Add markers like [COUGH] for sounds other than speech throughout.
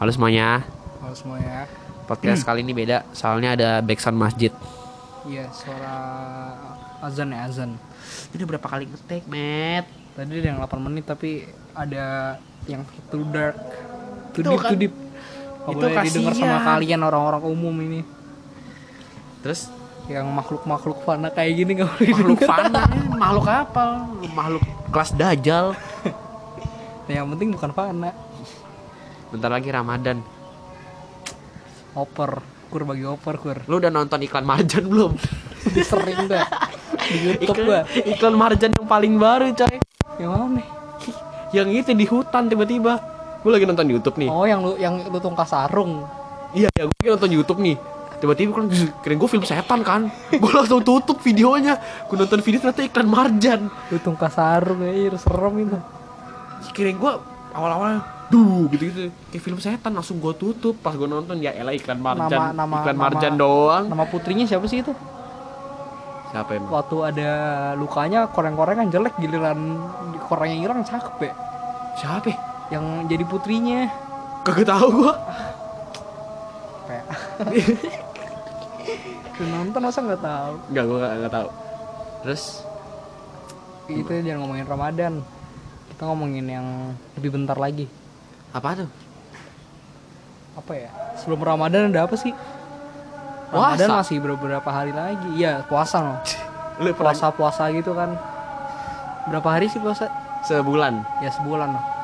Halo semuanya. Halo semuanya. Podcast kali ini beda, soalnya ada backsound masjid. Iya, suara azan ya azan. Ini berapa kali ngetek, Met? Tadi ada yang 8 menit tapi ada yang too dark. Too Itu deep, kan- too deep. Itu boleh didengar sama kalian orang-orang umum ini. Terus Yang makhluk-makhluk fana kayak gini gak boleh makhluk fana, makhluk apa? Makhluk kelas dajal. [LAUGHS] Yang penting bukan fana. Bentar lagi Ramadan. Oper. Kur bagi oper kur. Lu udah nonton iklan Marjan belum? Sering dah. Di YouTube gua. Iklan, iklan Marjan yang paling baru, coy. Yang mana? Yang itu di hutan tiba-tiba. Gue lagi nonton YouTube nih. Oh, yang lu yang lu tungkas sarung. Iya, ya gue lagi nonton YouTube nih. Tiba-tiba kan keren gue film setan kan. Gue langsung tutup videonya. Gue nonton video ternyata iklan Marjan. Lu tungkas sarung ya, serem itu. Kirain gue awal-awal duh gitu-gitu. Kayak film setan langsung gue tutup. Pas gue nonton ya elah iklan Marjan. Nama- nama- iklan nama- Marjan doang. Nama putrinya siapa sih itu? siapa emang? Waktu ada lukanya koreng-korengan jelek giliran korengnya hilang cakep ya siapa? Ya? yang jadi putrinya. Kagak tahu gue [LAUGHS] nonton masa nggak tahu? Nggak gue nggak tahu. Terus? Itu jangan ngomongin Ramadan. Kita ngomongin yang lebih bentar lagi apa tuh? Apa ya? Sebelum Ramadan ada apa sih? Puasa. Ramadan masih beberapa hari lagi. Iya puasa loh [LAUGHS] lu pernah puasa puasa gitu kan. Berapa hari sih puasa? Sebulan. Ya sebulan loh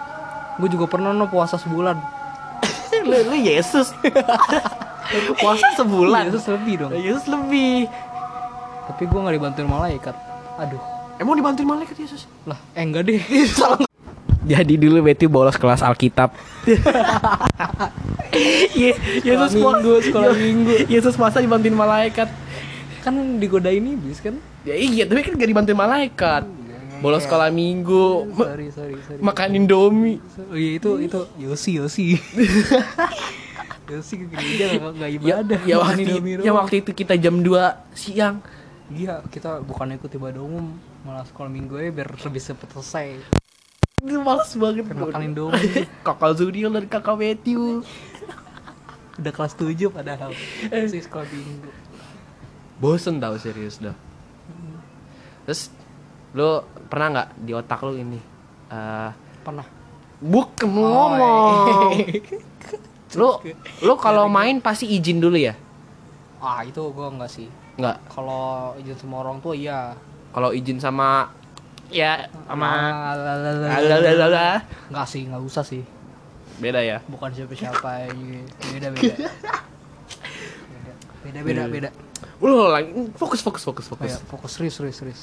gue juga pernah no puasa sebulan. [LAUGHS] Lu, lu Yesus. [LAUGHS] Puasa sebulan. Yesus lebih dong. Yesus lebih. Tapi gue nggak dibantuin malaikat. Aduh. Emang dibantuin malaikat Yesus? Lah eh enggak deh Jadi dulu Betty bolos kelas Alkitab. [LAUGHS] Ye- Yesus Sekolah minggu, sekolah minggu. Yesus masa dibantuin malaikat. kan digodain iblis kan Ya iya, tapi kan gak dibantuin malaikat. Bolos sekolah minggu, ma- sorry sorry sorry makan Indomie. oh iya itu itu Yosi Yosi [LAUGHS] Yosi ke gereja nggak nggak Ya, ibadah ya, makan waktu, Indomie ya waktu itu kita jam 2 siang. iya kita bukan ikut ibadah umum malah sekolah minggu aja biar lebih cepet selesai Itu males banget. Pengen makan Indomie Kakak Zudiel dan kakak Matthew. udah kelas 7 padahal sih sekolah minggu Bosen tau serius dah. Terus lu pernah nggak di otak lu ini? eh pernah Oh, ngomong. iya. [LAUGHS] lu lu kalau main pasti izin dulu ya? ah itu gue enggak sih Nggak. kalau izin sama orang tua iya Kalau izin sama ya sama Ah, Alalala. Enggak sih, nggak usah sih. beda ya. Bukan siapa-siapa. [LAUGHS] Beda beda. Beda beda beda. Lu lagi fokus fokus fokus fokus. Kayak fokus serius serius serius.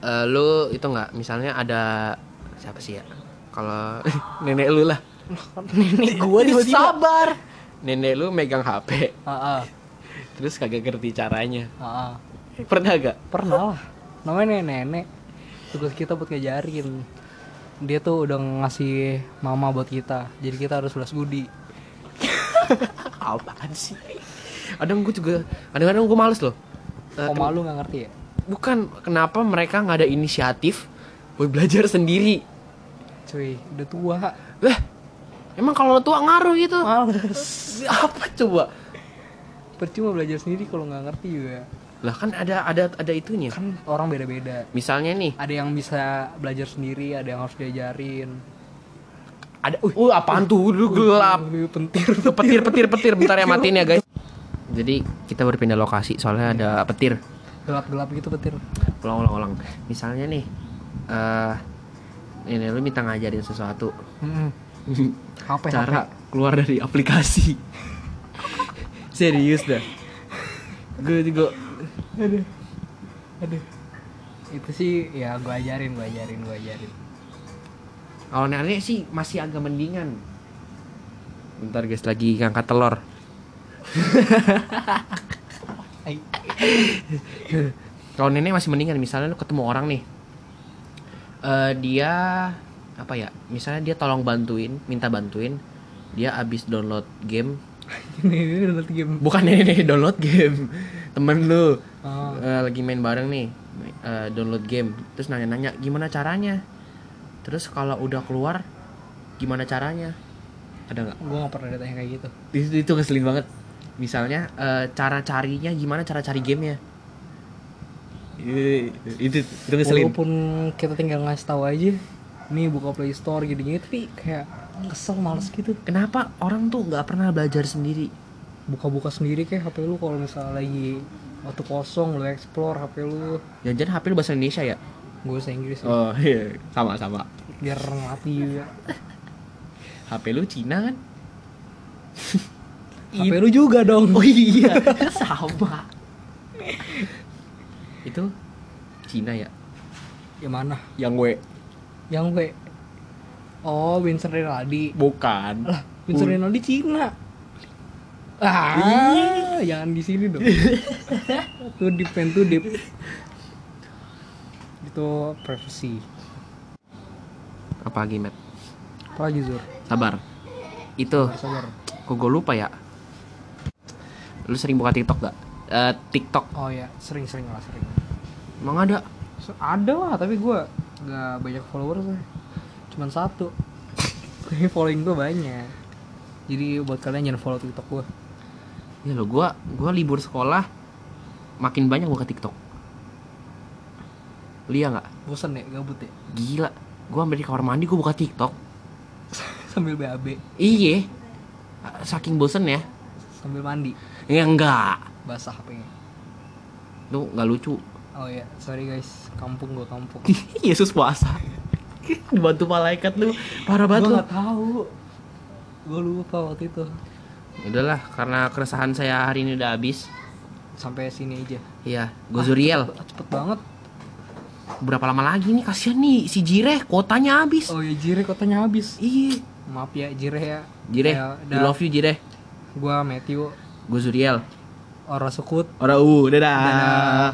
Eh, lu itu nggak misalnya ada siapa sih ya? Kalau [LAUGHS] nenek lu lah. Nenek gua [LAUGHS] tiba-tiba. Sabar. Nenek lu megang HP, terus kagak ngerti caranya. ah, ah. Pernah gak? Pernah lah. Namanya nenek. Tugas kita buat ngajarin. Dia tuh udah ngasih mama buat kita. Jadi kita harus balas budi. [LAUGHS] Apaan sih? Kadang gue juga, kadang-kadang gue males loh. Eh, Oh malu nggak ngerti ya? bukan kenapa mereka nggak ada inisiatif buat belajar sendiri Cuy, udah tua. lah emang kalau tua ngaruh gitu Males. apa coba Percuma belajar sendiri kalau nggak ngerti juga. Lah kan ada ada ada itunya. Kan orang beda-beda. misalnya nih. Ada yang bisa belajar sendiri ada yang harus diajarin. Ada uh apaan tuh? Lu gelap. Wih, pentir petir petir petir. Bentar ya [LAUGHS] matiin ya guys. Jadi kita berpindah lokasi soalnya ada petir. Gelap gelap gitu petir. Ulang ulang ulang. Misalnya nih eh ini lu minta ngajarin sesuatu. [LAUGHS] HP cara keluar dari aplikasi. [LAUGHS] Serius dah. Gue juga aduh. Aduh. Itu sih ya gua ajarin gua ajarin gua ajarin. Kalau nenek sih masih agak mendingan. Bentar guys lagi ngangkat telur. Kalau nenek masih mendingan misalnya lu ketemu orang nih. Eh dia apa ya misalnya dia tolong bantuin minta bantuin dia abis download game [LAUGHS] ini ini udah game. Bukan nenek download game. Temen lu. Oh, eh, lagi main bareng nih. Eh, download game. Terus nanya-nanya gimana caranya? Terus kalau udah keluar gimana caranya? Ada nggak? gue gak pernah ditanya kayak gitu. Itu, itu ngeselin banget. Misalnya eh, cara carinya gimana? Cara cari gamenya? Itu itu, itu ngeselin. walaupun kita tinggal ngasih tahu aja nih buka play store gini-gini tapi kayak kesel males gitu Kenapa orang tuh nggak pernah belajar sendiri? buka-buka sendiri kayak HP lu kalau misalnya lagi waktu kosong lu explore HP lu Jangan-jangan HP lu bahasa Indonesia ya? gue bahasa Inggris ya. Oh iya, sama sama. biar mati juga HP lu Cina kan? HP lu juga dong Oh iya, [LAUGHS] sama. itu Cina ya? yang mana Yang W yang W oh Vincent Rinaldi bukan. lah Vincent Rinaldi Cina ah jangan di sini dong tuh dip pen tuh dip itu privacy Apa lagi, Matt? apa lagi Zur Sabar. Itu, sabar kok gue lupa ya? Lu sering buka TikTok gak? Eh, TikTok. oh ya sering sering lah sering Emang ada? So, ada lah tapi gue nggak banyak followers lah cuman satu following gue banyak jadi buat kalian jangan follow tiktok gue Ya lo, gua gua libur sekolah makin banyak buka TikTok. Lia nggak? bosan ya gabut ya Gila. Gua ambil di kamar mandi gua buka TikTok. [LAUGHS] sambil BAB Iye. Saking bosen ya. sambil mandi Ya enggak. basah HP-nya Lu nggak lucu. oh ya sorry guys kampung gue kampung [LAUGHS] Yesus puasa. Dibantu malaikat lu. Parah banget nggak tahu gue lupa waktu itu Udahlah, karena keresahan saya hari ini udah habis. sampai sini aja Iya, gue Zuriel. cepet, cepet banget Berapa lama lagi nih? Kasihan nih si Jireh, kotanya habis. oh ya Jire kotanya habis Iya. maaf ya Jire ya Jireh, ya, we love you Jireh. gue Matthew Gue Zuriel. Ora Sukut Ora u, dadah. Dadah.